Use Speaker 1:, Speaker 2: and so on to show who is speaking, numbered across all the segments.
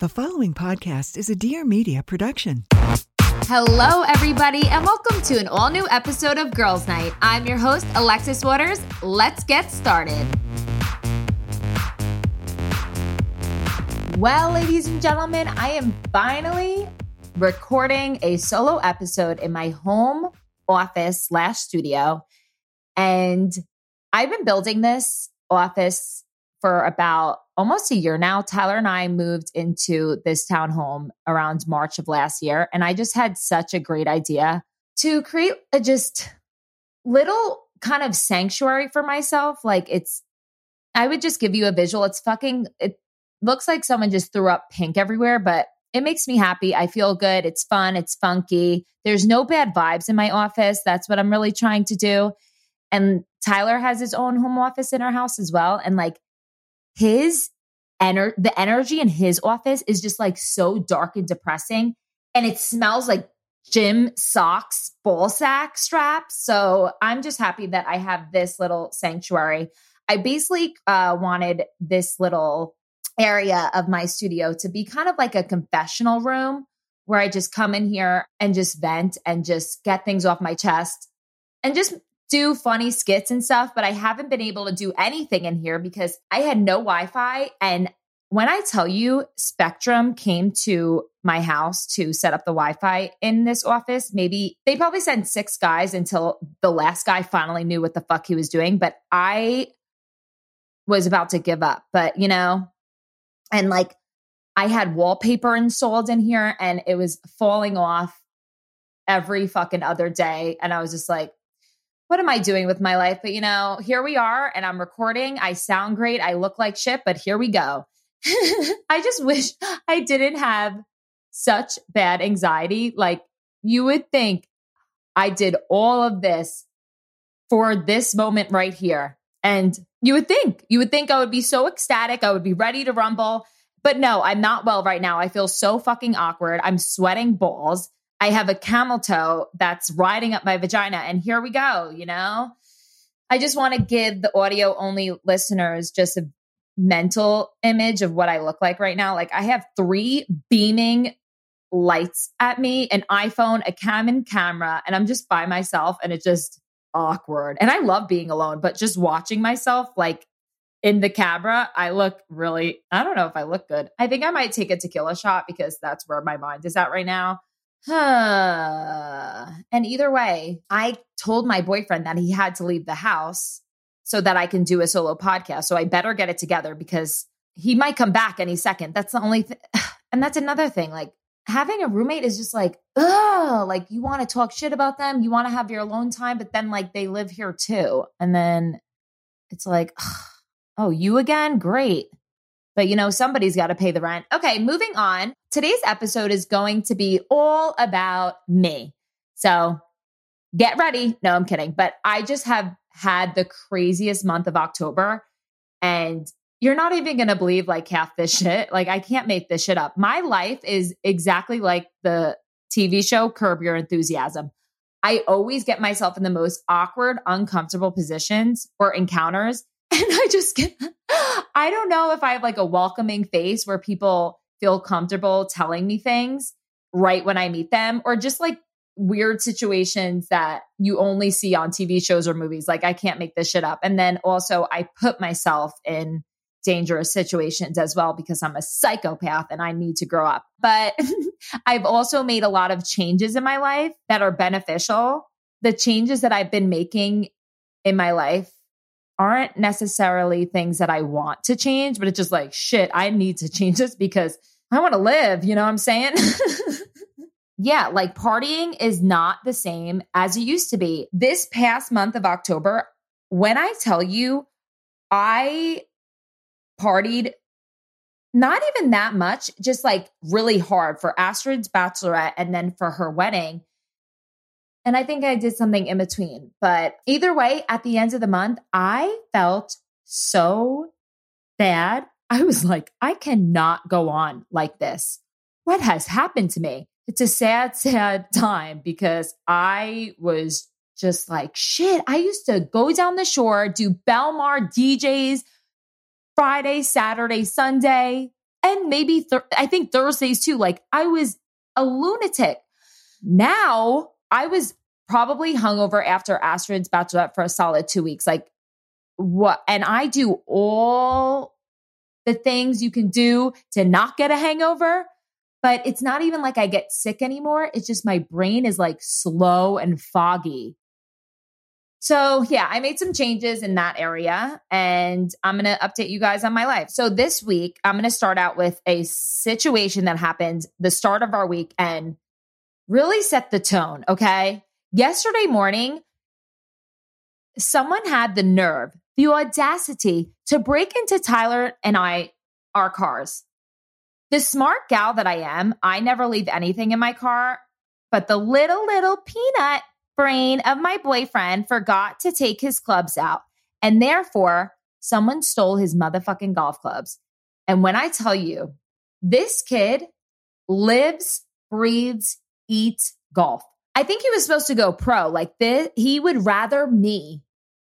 Speaker 1: The following podcast is a Dear Media production.
Speaker 2: Hello, everybody, and welcome to an all new episode of Girls Night. I'm your host, Alexis Waters. Let's get started. Well, ladies and gentlemen, I am finally recording a solo episode in my home office slash studio. And I've been building this office for about almost a year now. Tyler and I moved into this townhome around March of last year. And I just had such a great idea to create a just little kind of sanctuary for myself. Like it's, I would just give you a visual. It's fucking, it looks like someone just threw up pink everywhere, but it makes me happy. I feel good. It's fun. It's funky. There's no bad vibes in my office. That's what I'm really trying to do. And Tyler has his own home office in our house as well. And like his ener- the energy in his office is just like so dark and depressing. And it smells like gym socks, ball sack straps. So I'm just happy that I have this little sanctuary. I basically uh, wanted this little area of my studio to be kind of like a confessional room where I just come in here and just vent and just get things off my chest and just do funny skits and stuff, but I haven't been able to do anything in here because I had no Wi Fi. And when I tell you Spectrum came to my house to set up the Wi Fi in this office, maybe they probably sent six guys until the last guy finally knew what the fuck he was doing. But I was about to give up. But, you know, and like I had wallpaper installed in here and it was falling off every fucking other day. And I was just like, what am I doing with my life? But you know, here we are and I'm recording. I sound great. I look like shit, but here we go. I just wish I didn't have such bad anxiety. Like you would think I did all of this for this moment right here. And you would think, you would think I would be so ecstatic. I would be ready to rumble. But no, I'm not well right now. I feel so fucking awkward. I'm sweating balls. I have a camel toe that's riding up my vagina. And here we go, you know? I just want to give the audio only listeners just a mental image of what I look like right now. Like I have three beaming lights at me, an iPhone, a Canon camera, and I'm just by myself and it's just awkward. And I love being alone, but just watching myself like in the camera, I look really, I don't know if I look good. I think I might take a tequila shot because that's where my mind is at right now. And either way, I told my boyfriend that he had to leave the house so that I can do a solo podcast. So I better get it together because he might come back any second. That's the only thing. And that's another thing. Like having a roommate is just like, oh, like you want to talk shit about them. You want to have your alone time, but then like they live here too. And then it's like, oh, you again? Great. But you know, somebody's got to pay the rent. Okay, moving on. Today's episode is going to be all about me. So get ready. No, I'm kidding. But I just have had the craziest month of October. And you're not even going to believe like half this shit. Like, I can't make this shit up. My life is exactly like the TV show Curb Your Enthusiasm. I always get myself in the most awkward, uncomfortable positions or encounters. And I just get, I don't know if I have like a welcoming face where people feel comfortable telling me things right when I meet them, or just like weird situations that you only see on TV shows or movies. Like, I can't make this shit up. And then also, I put myself in dangerous situations as well because I'm a psychopath and I need to grow up. But I've also made a lot of changes in my life that are beneficial. The changes that I've been making in my life aren't necessarily things that I want to change, but it's just like, shit, I need to change this because I want to live. You know what I'm saying? yeah, like partying is not the same as it used to be. This past month of October, when I tell you, I partied not even that much, just like really hard for Astrid's bachelorette and then for her wedding. And I think I did something in between. But either way, at the end of the month, I felt so bad. I was like, I cannot go on like this. What has happened to me? It's a sad, sad time because I was just like, shit, I used to go down the shore, do Belmar DJs Friday, Saturday, Sunday, and maybe th- I think Thursdays too. Like I was a lunatic. Now I was probably hungover after Astrid's bachelorette for a solid two weeks. Like what? And I do all the things you can do to not get a hangover. But it's not even like I get sick anymore. It's just my brain is like slow and foggy. So, yeah, I made some changes in that area and I'm going to update you guys on my life. So, this week, I'm going to start out with a situation that happened the start of our week and really set the tone. Okay. Yesterday morning, someone had the nerve, the audacity to break into Tyler and I, our cars. The smart gal that I am, I never leave anything in my car, but the little, little peanut brain of my boyfriend forgot to take his clubs out. And therefore, someone stole his motherfucking golf clubs. And when I tell you, this kid lives, breathes, eats golf. I think he was supposed to go pro. Like this, he would rather me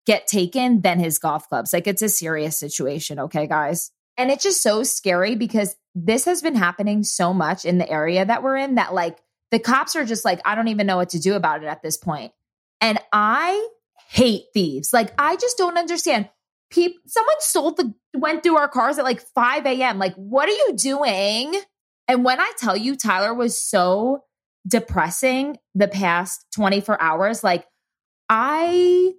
Speaker 2: get taken than his golf clubs. Like it's a serious situation, okay, guys? And it's just so scary because this has been happening so much in the area that we're in that like the cops are just like, I don't even know what to do about it at this point. And I hate thieves. Like, I just don't understand. People, someone stole the, went through our cars at like 5 a.m. Like, what are you doing? And when I tell you, Tyler was so depressing the past 24 hours, like, I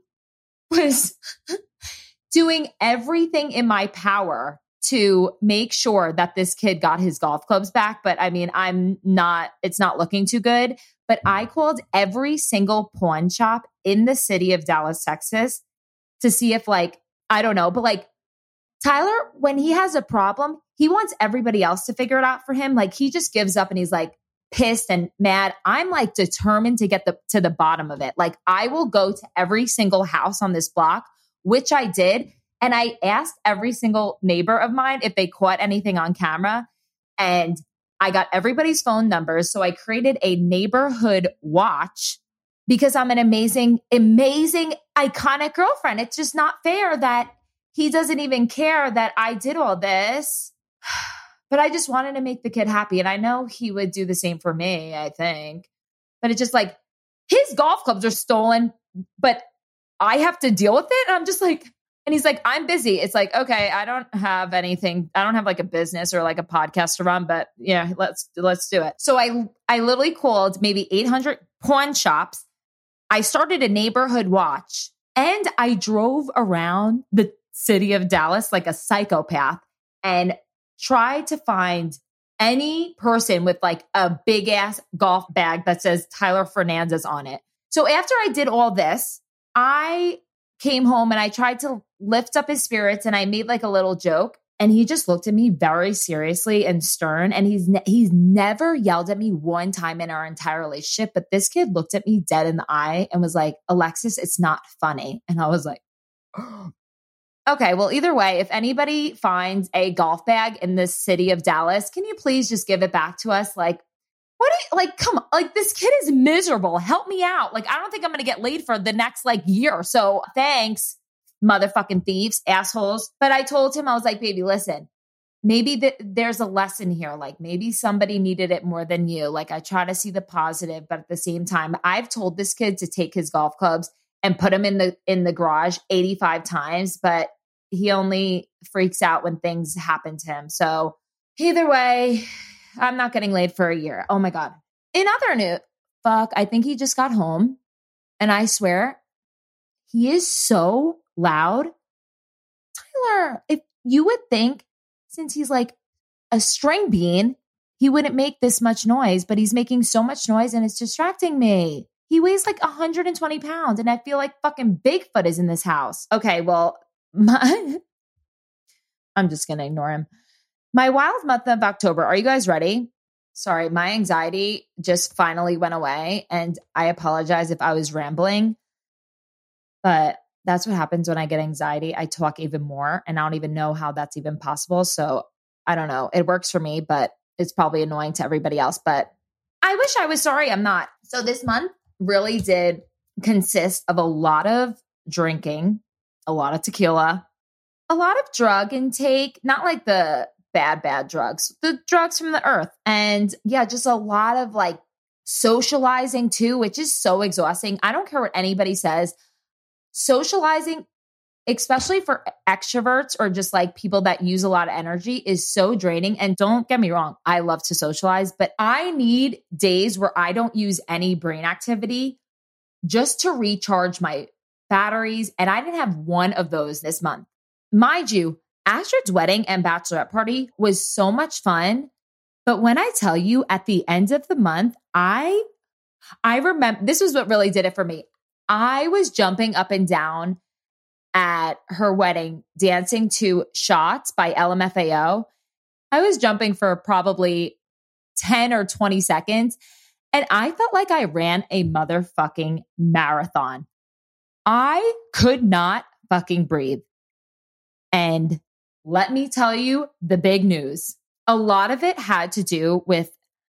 Speaker 2: was doing everything in my power to make sure that this kid got his golf clubs back. But I mean, I'm not, it's not looking too good. But I called every single pawn shop in the city of Dallas, Texas to see if, like, I don't know, but like Tyler, when he has a problem, he wants everybody else to figure it out for him. Like he just gives up and he's like pissed and mad. I'm like determined to get the to the bottom of it. Like I will go to every single house on this block, which I did and I asked every single neighbor of mine if they caught anything on camera. And I got everybody's phone numbers. So I created a neighborhood watch because I'm an amazing, amazing, iconic girlfriend. It's just not fair that he doesn't even care that I did all this. But I just wanted to make the kid happy. And I know he would do the same for me, I think. But it's just like his golf clubs are stolen, but I have to deal with it. And I'm just like, and he's like, I'm busy. It's like, okay, I don't have anything. I don't have like a business or like a podcast to run, but yeah, let's let's do it. So I I literally called maybe 800 pawn shops. I started a neighborhood watch and I drove around the city of Dallas like a psychopath and tried to find any person with like a big ass golf bag that says Tyler Fernandez on it. So after I did all this, I came home and I tried to lift up his spirits and I made like a little joke and he just looked at me very seriously and stern and he's ne- he's never yelled at me one time in our entire relationship but this kid looked at me dead in the eye and was like Alexis it's not funny and I was like oh Okay, well, either way, if anybody finds a golf bag in the city of Dallas, can you please just give it back to us? Like, what you, like, come on, like this kid is miserable. Help me out. Like, I don't think I'm gonna get laid for the next like year. So thanks, motherfucking thieves, assholes. But I told him, I was like, baby, listen, maybe th- there's a lesson here. Like maybe somebody needed it more than you. Like I try to see the positive, but at the same time, I've told this kid to take his golf clubs and put them in the in the garage 85 times, but he only freaks out when things happen to him. So either way, I'm not getting laid for a year. Oh my God. In other news, fuck, I think he just got home. And I swear, he is so loud. Tyler, if you would think, since he's like a string bean, he wouldn't make this much noise, but he's making so much noise and it's distracting me. He weighs like 120 pounds, and I feel like fucking Bigfoot is in this house. Okay, well, my, I'm just gonna ignore him. My wild month of October. Are you guys ready? Sorry, my anxiety just finally went away. And I apologize if I was rambling, but that's what happens when I get anxiety. I talk even more, and I don't even know how that's even possible. So I don't know. It works for me, but it's probably annoying to everybody else. But I wish I was sorry. I'm not. So this month really did consist of a lot of drinking, a lot of tequila, a lot of drug intake, not like the bad, bad drugs, the drugs from the earth. And yeah, just a lot of like socializing too, which is so exhausting. I don't care what anybody says. Socializing, especially for extroverts or just like people that use a lot of energy, is so draining. And don't get me wrong, I love to socialize, but I need days where I don't use any brain activity just to recharge my batteries. And I didn't have one of those this month. Mind you, Astrid's wedding and bachelorette party was so much fun. But when I tell you at the end of the month, I I remember this was what really did it for me. I was jumping up and down at her wedding, dancing to Shots by LMFAO. I was jumping for probably 10 or 20 seconds. And I felt like I ran a motherfucking marathon. I could not fucking breathe. And let me tell you the big news. A lot of it had to do with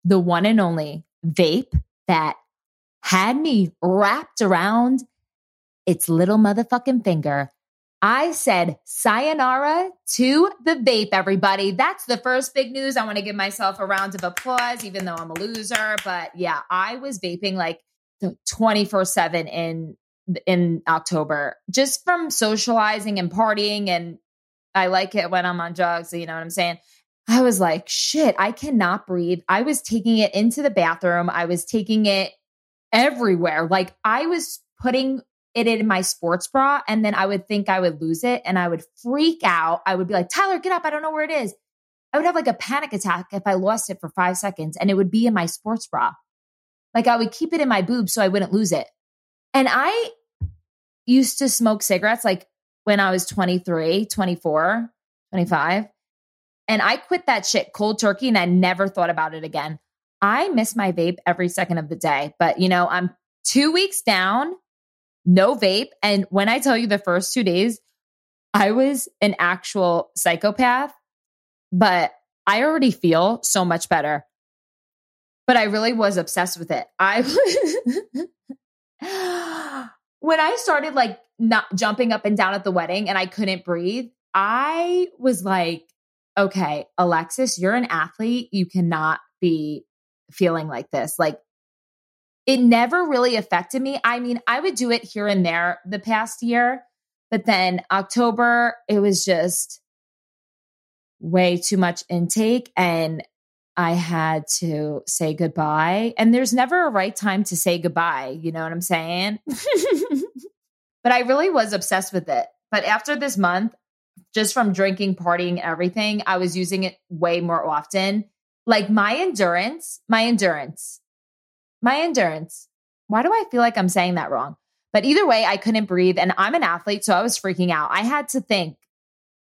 Speaker 2: the one and only vape that had me wrapped around its little motherfucking finger. I said sayonara to the vape, everybody. That's the first big news. I want to give myself a round of applause, even though I'm a loser. But yeah, I was vaping like 24 7 in in October just from socializing and partying and I like it when I'm on drugs, you know what I'm saying? I was like, shit, I cannot breathe. I was taking it into the bathroom. I was taking it everywhere. Like I was putting it in my sports bra and then I would think I would lose it and I would freak out. I would be like, Tyler, get up. I don't know where it is. I would have like a panic attack if I lost it for five seconds and it would be in my sports bra. Like I would keep it in my boobs so I wouldn't lose it. And I used to smoke cigarettes like when I was 23, 24, 25. And I quit that shit cold turkey and I never thought about it again. I miss my vape every second of the day, but you know, I'm two weeks down, no vape. And when I tell you the first two days, I was an actual psychopath, but I already feel so much better. But I really was obsessed with it. I when I started like not jumping up and down at the wedding and I couldn't breathe, I was like, okay, Alexis, you're an athlete. You cannot be feeling like this. Like, it never really affected me. I mean, I would do it here and there the past year, but then October, it was just way too much intake. And I had to say goodbye. And there's never a right time to say goodbye. You know what I'm saying? but I really was obsessed with it. But after this month, just from drinking, partying, everything, I was using it way more often. Like my endurance, my endurance, my endurance. Why do I feel like I'm saying that wrong? But either way, I couldn't breathe. And I'm an athlete, so I was freaking out. I had to think.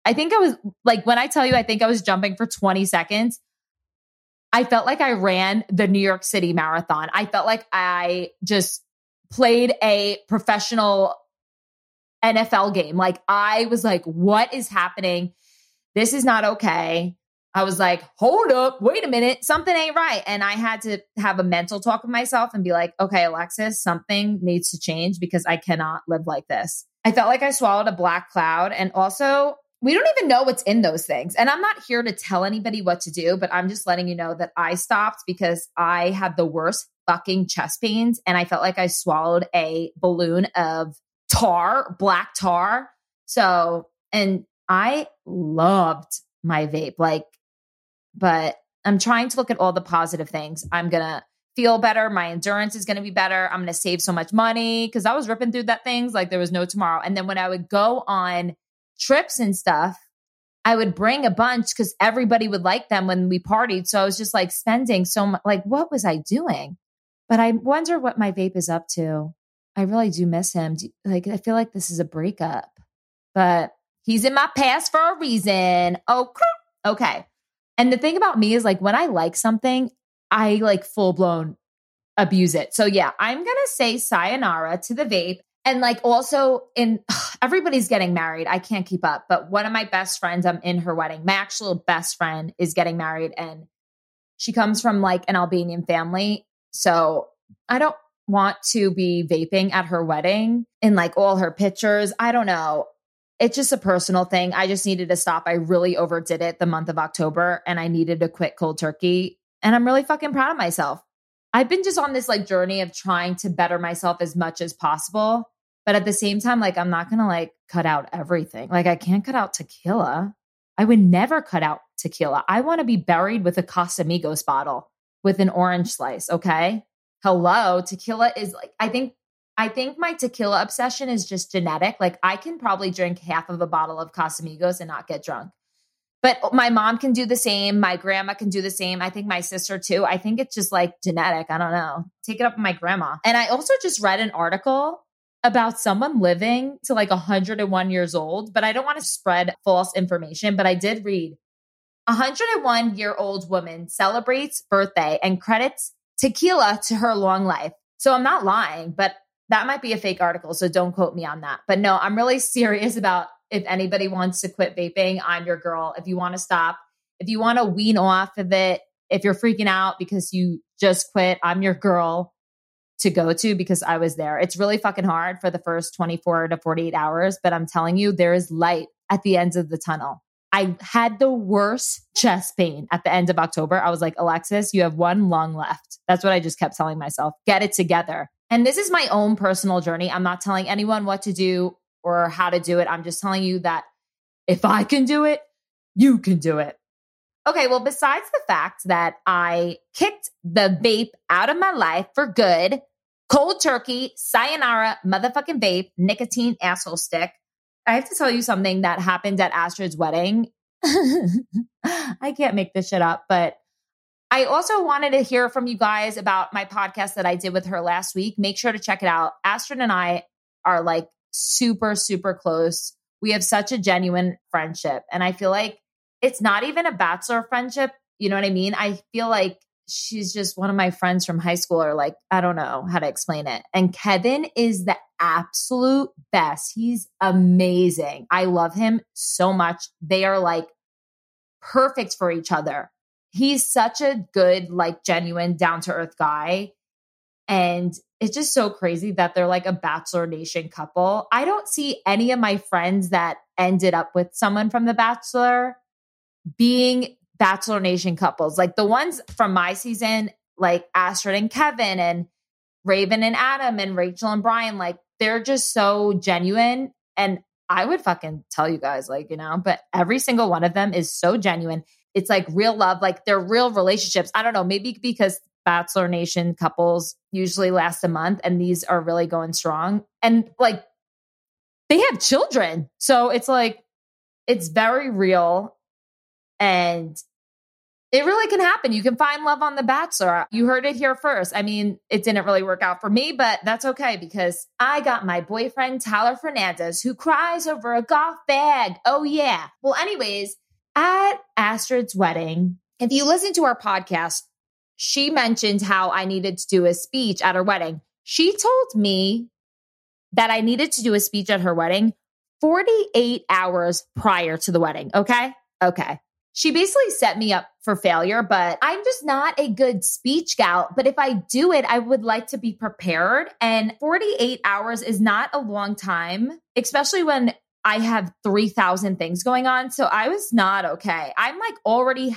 Speaker 2: I think I was like, when I tell you, I think I was jumping for 20 seconds. I felt like I ran the New York City Marathon. I felt like I just played a professional NFL game. Like I was like, what is happening? This is not okay. I was like, hold up, wait a minute, something ain't right. And I had to have a mental talk with myself and be like, okay, Alexis, something needs to change because I cannot live like this. I felt like I swallowed a black cloud. And also, we don't even know what's in those things. And I'm not here to tell anybody what to do, but I'm just letting you know that I stopped because I had the worst fucking chest pains and I felt like I swallowed a balloon of tar, black tar. So, and I loved my vape, like, but I'm trying to look at all the positive things. I'm going to feel better. My endurance is going to be better. I'm going to save so much money because I was ripping through that things like there was no tomorrow. And then when I would go on trips and stuff, I would bring a bunch because everybody would like them when we partied. So I was just like spending so much. Like, what was I doing? But I wonder what my vape is up to. I really do miss him. Do, like, I feel like this is a breakup, but he's in my past for a reason. Oh, okay. And the thing about me is like when I like something, I like full blown abuse it. So yeah, I'm going to say sayonara to the vape. And like also in everybody's getting married. I can't keep up, but one of my best friends, I'm in her wedding. My actual best friend is getting married and she comes from like an Albanian family. So I don't want to be vaping at her wedding in like all her pictures. I don't know. it's just a personal thing. I just needed to stop. I really overdid it the month of October and I needed to quit cold turkey. And I'm really fucking proud of myself. I've been just on this like journey of trying to better myself as much as possible. But at the same time, like, I'm not going to like cut out everything. Like, I can't cut out tequila. I would never cut out tequila. I want to be buried with a Casamigos bottle with an orange slice. Okay. Hello. Tequila is like, I think I think my tequila obsession is just genetic. Like I can probably drink half of a bottle of Casamigos and not get drunk. But my mom can do the same. My grandma can do the same. I think my sister too. I think it's just like genetic. I don't know. Take it up with my grandma. And I also just read an article about someone living to like 101 years old, but I don't want to spread false information. But I did read 101 year old woman celebrates birthday and credits tequila to her long life. So I'm not lying, but that might be a fake article, so don't quote me on that. But no, I'm really serious about if anybody wants to quit vaping, I'm your girl. If you want to stop, if you want to wean off of it, if you're freaking out because you just quit, I'm your girl to go to because I was there. It's really fucking hard for the first 24 to 48 hours, but I'm telling you, there is light at the end of the tunnel. I had the worst chest pain at the end of October. I was like, Alexis, you have one lung left. That's what I just kept telling myself. Get it together. And this is my own personal journey. I'm not telling anyone what to do or how to do it. I'm just telling you that if I can do it, you can do it. Okay, well, besides the fact that I kicked the vape out of my life for good, cold turkey, sayonara, motherfucking vape, nicotine asshole stick, I have to tell you something that happened at Astrid's wedding. I can't make this shit up, but I also wanted to hear from you guys about my podcast that I did with her last week. Make sure to check it out. Astrid and I are like super, super close. We have such a genuine friendship. And I feel like it's not even a bachelor friendship. You know what I mean? I feel like she's just one of my friends from high school, or like, I don't know how to explain it. And Kevin is the absolute best. He's amazing. I love him so much. They are like perfect for each other he's such a good, like genuine, down to earth guy. And it's just so crazy that they're like a Bachelor Nation couple. I don't see any of my friends that ended up with someone from The Bachelor being Bachelor Nation couples. Like the ones from my season, like Astrid and Kevin and Raven and Adam and Rachel and Brian, like they're just so genuine. And I would fucking tell you guys, like, you know, but every single one of them is so genuine it's like real love, like they're real relationships. I don't know, maybe because Bachelor Nation couples usually last a month and these are really going strong. And like they have children. So it's like, it's very real. And it really can happen. You can find love on The Bachelor. You heard it here first. I mean, it didn't really work out for me, but that's okay because I got my boyfriend, Tyler Fernandez, who cries over a golf bag. Oh, yeah. Well, anyways, at Astrid's wedding, if you listen to our podcast, she mentioned how I needed to do a speech at her wedding. She told me that I needed to do a speech at her wedding 48 hours prior to the wedding. Okay. Okay. She basically set me up for failure, but I'm just not a good speech gal. But if I do it, I would like to be prepared. And 48 hours is not a long time, especially when I have 3,000 things going on. So I was not okay. I'm like already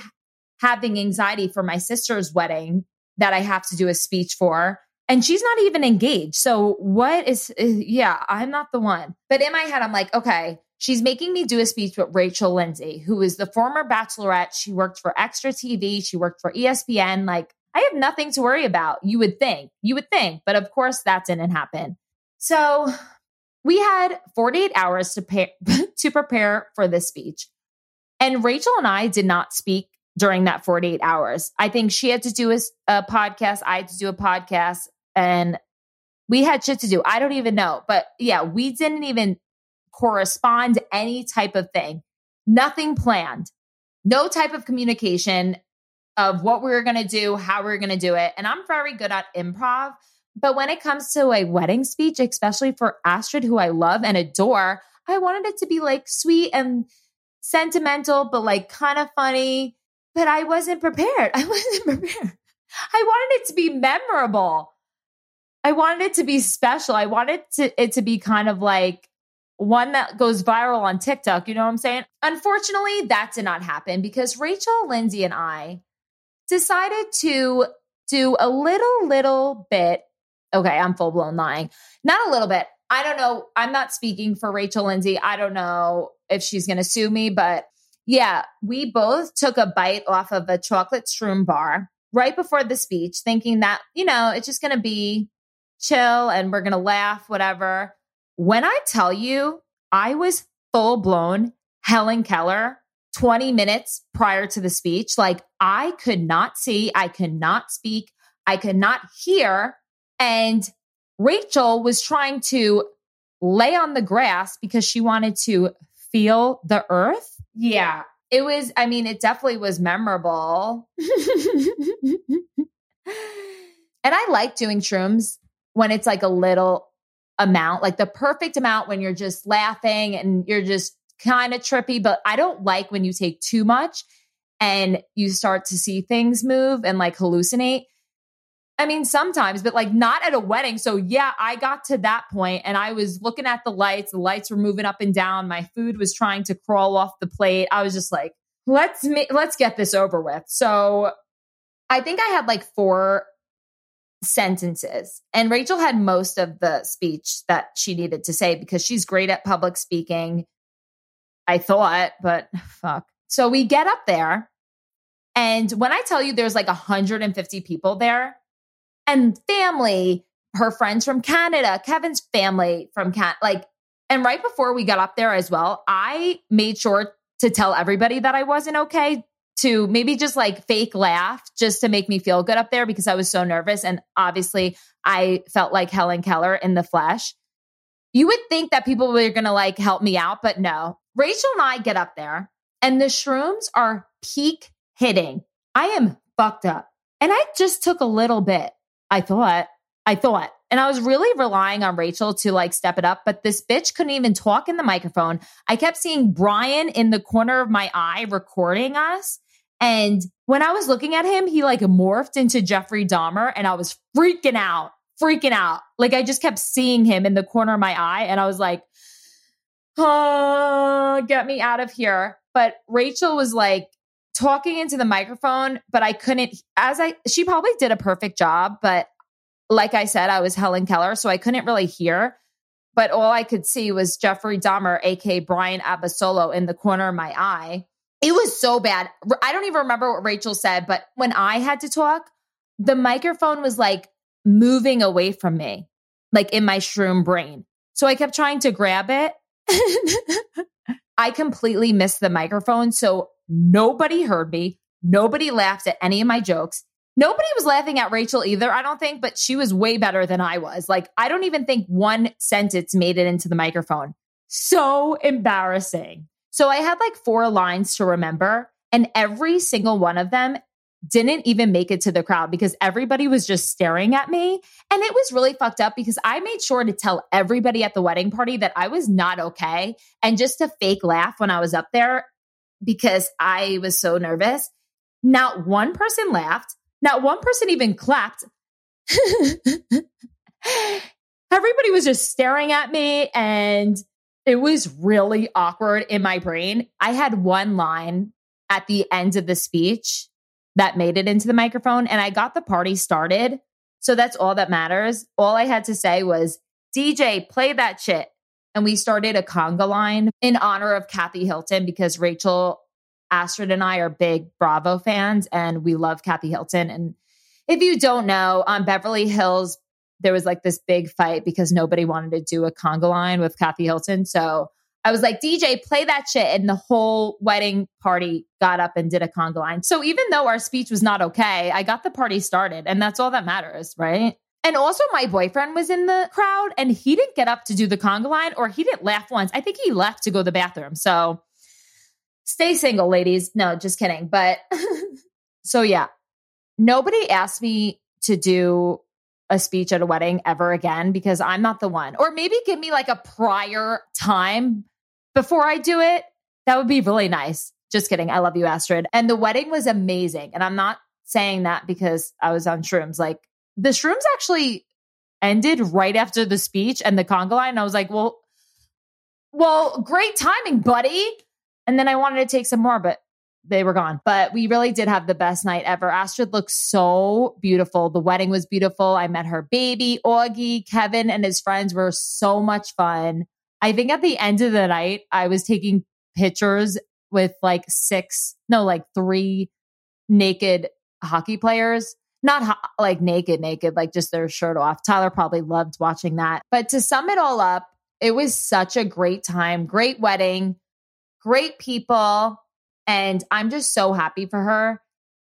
Speaker 2: having anxiety for my sister's wedding that I have to do a speech for. And she's not even engaged. So what is, uh, yeah, I'm not the one. But in my head, I'm like, okay, she's making me do a speech with Rachel Lindsay, who is the former bachelorette. She worked for Extra TV, she worked for ESPN. Like, I have nothing to worry about. You would think, you would think. But of course, that didn't happen. So we had 48 hours to, pay, to prepare for this speech. And Rachel and I did not speak during that 48 hours. I think she had to do a, a podcast, I had to do a podcast, and we had shit to do. I don't even know. But yeah, we didn't even correspond any type of thing. Nothing planned. No type of communication of what we were going to do, how we are going to do it. And I'm very good at improv. But when it comes to a wedding speech, especially for Astrid, who I love and adore, I wanted it to be like sweet and sentimental, but like kind of funny. But I wasn't prepared. I wasn't prepared. I wanted it to be memorable. I wanted it to be special. I wanted to, it to be kind of like one that goes viral on TikTok. You know what I'm saying? Unfortunately, that did not happen because Rachel, Lindsay, and I decided to do a little, little bit. Okay, I'm full blown lying. Not a little bit. I don't know. I'm not speaking for Rachel Lindsay. I don't know if she's going to sue me, but yeah, we both took a bite off of a chocolate shroom bar right before the speech, thinking that, you know, it's just going to be chill and we're going to laugh, whatever. When I tell you, I was full blown Helen Keller 20 minutes prior to the speech. Like I could not see, I could not speak, I could not hear. And Rachel was trying to lay on the grass because she wanted to feel the earth. Yeah, it was, I mean, it definitely was memorable. and I like doing shrooms when it's like a little amount, like the perfect amount when you're just laughing and you're just kind of trippy, but I don't like when you take too much and you start to see things move and like hallucinate. I mean, sometimes, but like not at a wedding. So, yeah, I got to that point and I was looking at the lights. The lights were moving up and down. My food was trying to crawl off the plate. I was just like, let's ma- let's get this over with. So, I think I had like four sentences, and Rachel had most of the speech that she needed to say because she's great at public speaking. I thought, but fuck. So we get up there. And when I tell you there's like 150 people there and family, her friends from Canada, Kevin's family from Can like, and right before we got up there as well, I made sure to tell everybody that I wasn't okay to maybe just like fake laugh just to make me feel good up there because I was so nervous. And obviously, I felt like Helen Keller in the flesh. You would think that people were going to like help me out, but no. Rachel and I get up there and the shrooms are peak hitting. I am fucked up. And I just took a little bit. I thought, I thought, and I was really relying on Rachel to like step it up, but this bitch couldn't even talk in the microphone. I kept seeing Brian in the corner of my eye recording us. And when I was looking at him, he like morphed into Jeffrey Dahmer and I was freaking out, freaking out. Like I just kept seeing him in the corner of my eye and I was like, oh, get me out of here. But Rachel was like talking into the microphone, but I couldn't, as I, she probably did a perfect job. But like I said, I was Helen Keller, so I couldn't really hear. But all I could see was Jeffrey Dahmer, aka Brian Abasolo, in the corner of my eye. It was so bad. I don't even remember what Rachel said, but when I had to talk, the microphone was like moving away from me, like in my shroom brain. So I kept trying to grab it I completely missed the microphone. So nobody heard me. Nobody laughed at any of my jokes. Nobody was laughing at Rachel either, I don't think, but she was way better than I was. Like, I don't even think one sentence made it into the microphone. So embarrassing. So I had like four lines to remember, and every single one of them didn't even make it to the crowd because everybody was just staring at me. And it was really fucked up because I made sure to tell everybody at the wedding party that I was not okay and just to fake laugh when I was up there because I was so nervous. Not one person laughed, not one person even clapped. everybody was just staring at me and it was really awkward in my brain. I had one line at the end of the speech that made it into the microphone and I got the party started. So that's all that matters. All I had to say was, DJ, play that shit. And we started a conga line in honor of Kathy Hilton because Rachel, Astrid, and I are big Bravo fans and we love Kathy Hilton. And if you don't know, on Beverly Hills, there was like this big fight because nobody wanted to do a conga line with Kathy Hilton. So I was like, DJ, play that shit. And the whole wedding party got up and did a conga line. So even though our speech was not okay, I got the party started. And that's all that matters, right? And also, my boyfriend was in the crowd and he didn't get up to do the conga line or he didn't laugh once. I think he left to go to the bathroom. So stay single, ladies. No, just kidding. But so, yeah, nobody asked me to do a speech at a wedding ever again because I'm not the one. Or maybe give me like a prior time before I do it. That would be really nice. Just kidding. I love you, Astrid. And the wedding was amazing. And I'm not saying that because I was on shrooms. Like the shrooms actually ended right after the speech and the conga line. I was like, well, well, great timing, buddy. And then I wanted to take some more, but they were gone. But we really did have the best night ever. Astrid looked so beautiful. The wedding was beautiful. I met her baby, Augie, Kevin, and his friends were so much fun. I think at the end of the night, I was taking pictures with like six, no, like three naked hockey players. Not ho- like naked, naked, like just their shirt off. Tyler probably loved watching that. But to sum it all up, it was such a great time, great wedding, great people. And I'm just so happy for her.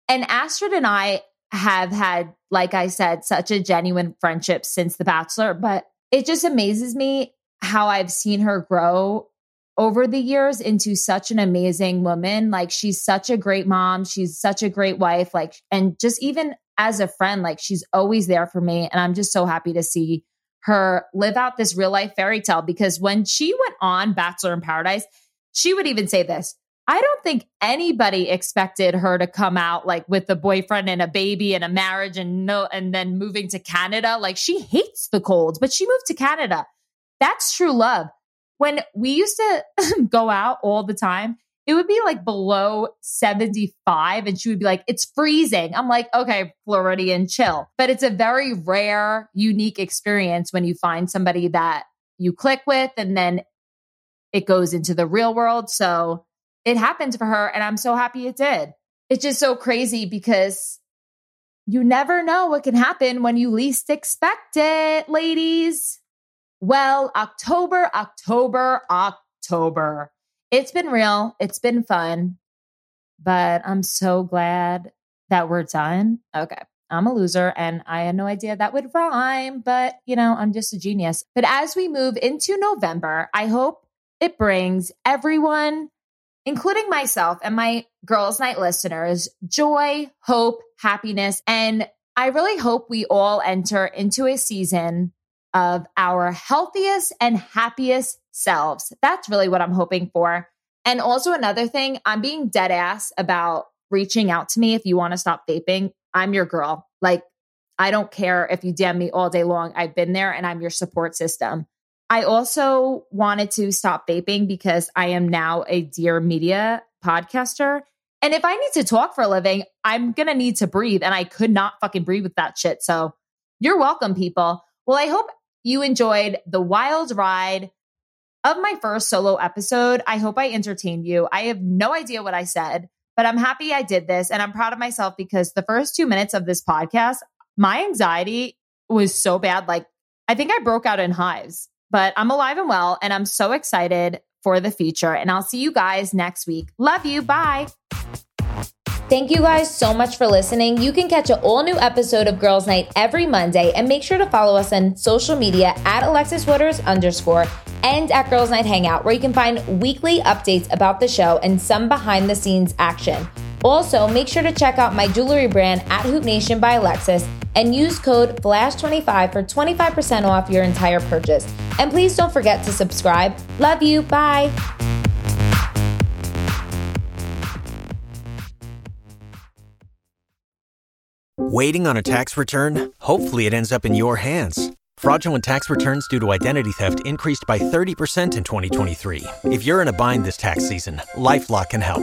Speaker 2: And Astrid and I have had, like I said, such a genuine friendship since The Bachelor, but it just amazes me how I've seen her grow over the years into such an amazing woman. Like she's such a great mom. She's such a great wife. Like, and just even as a friend, like she's always there for me. And I'm just so happy to see her live out this real life fairy tale because when she went on Bachelor in Paradise, she would even say this. I don't think anybody expected her to come out like with a boyfriend and a baby and a marriage and no and then moving to Canada. Like she hates the cold, but she moved to Canada. That's true love. When we used to go out all the time, it would be like below 75 and she would be like it's freezing i'm like okay floridian chill but it's a very rare unique experience when you find somebody that you click with and then it goes into the real world so it happened for her and i'm so happy it did it's just so crazy because you never know what can happen when you least expect it ladies well october october october it's been real. It's been fun, but I'm so glad that we're done. Okay. I'm a loser and I had no idea that would rhyme, but you know, I'm just a genius. But as we move into November, I hope it brings everyone, including myself and my girls' night listeners, joy, hope, happiness. And I really hope we all enter into a season of our healthiest and happiest selves. That's really what I'm hoping for. And also, another thing, I'm being dead ass about reaching out to me if you want to stop vaping. I'm your girl. Like, I don't care if you DM me all day long. I've been there and I'm your support system. I also wanted to stop vaping because I am now a Dear Media podcaster. And if I need to talk for a living, I'm going to need to breathe. And I could not fucking breathe with that shit. So you're welcome, people. Well, I hope you enjoyed the wild ride of my first solo episode. I hope I entertained you. I have no idea what I said, but I'm happy I did this. And I'm proud of myself because the first two minutes of this podcast, my anxiety was so bad. Like, I think I broke out in hives, but I'm alive and well. And I'm so excited for the future. And I'll see you guys next week. Love you. Bye. Thank you guys so much for listening. You can catch an all new episode of Girls Night every Monday and make sure to follow us on social media at Alexis Waters underscore and at Girls Night Hangout, where you can find weekly updates about the show and some behind the scenes action. Also, make sure to check out my jewelry brand at Hoop Nation by Alexis and use code FLASH25 for 25% off your entire purchase. And please don't forget to subscribe. Love you. Bye.
Speaker 3: Waiting on a tax return? Hopefully, it ends up in your hands. Fraudulent tax returns due to identity theft increased by 30% in 2023. If you're in a bind this tax season, LifeLock can help.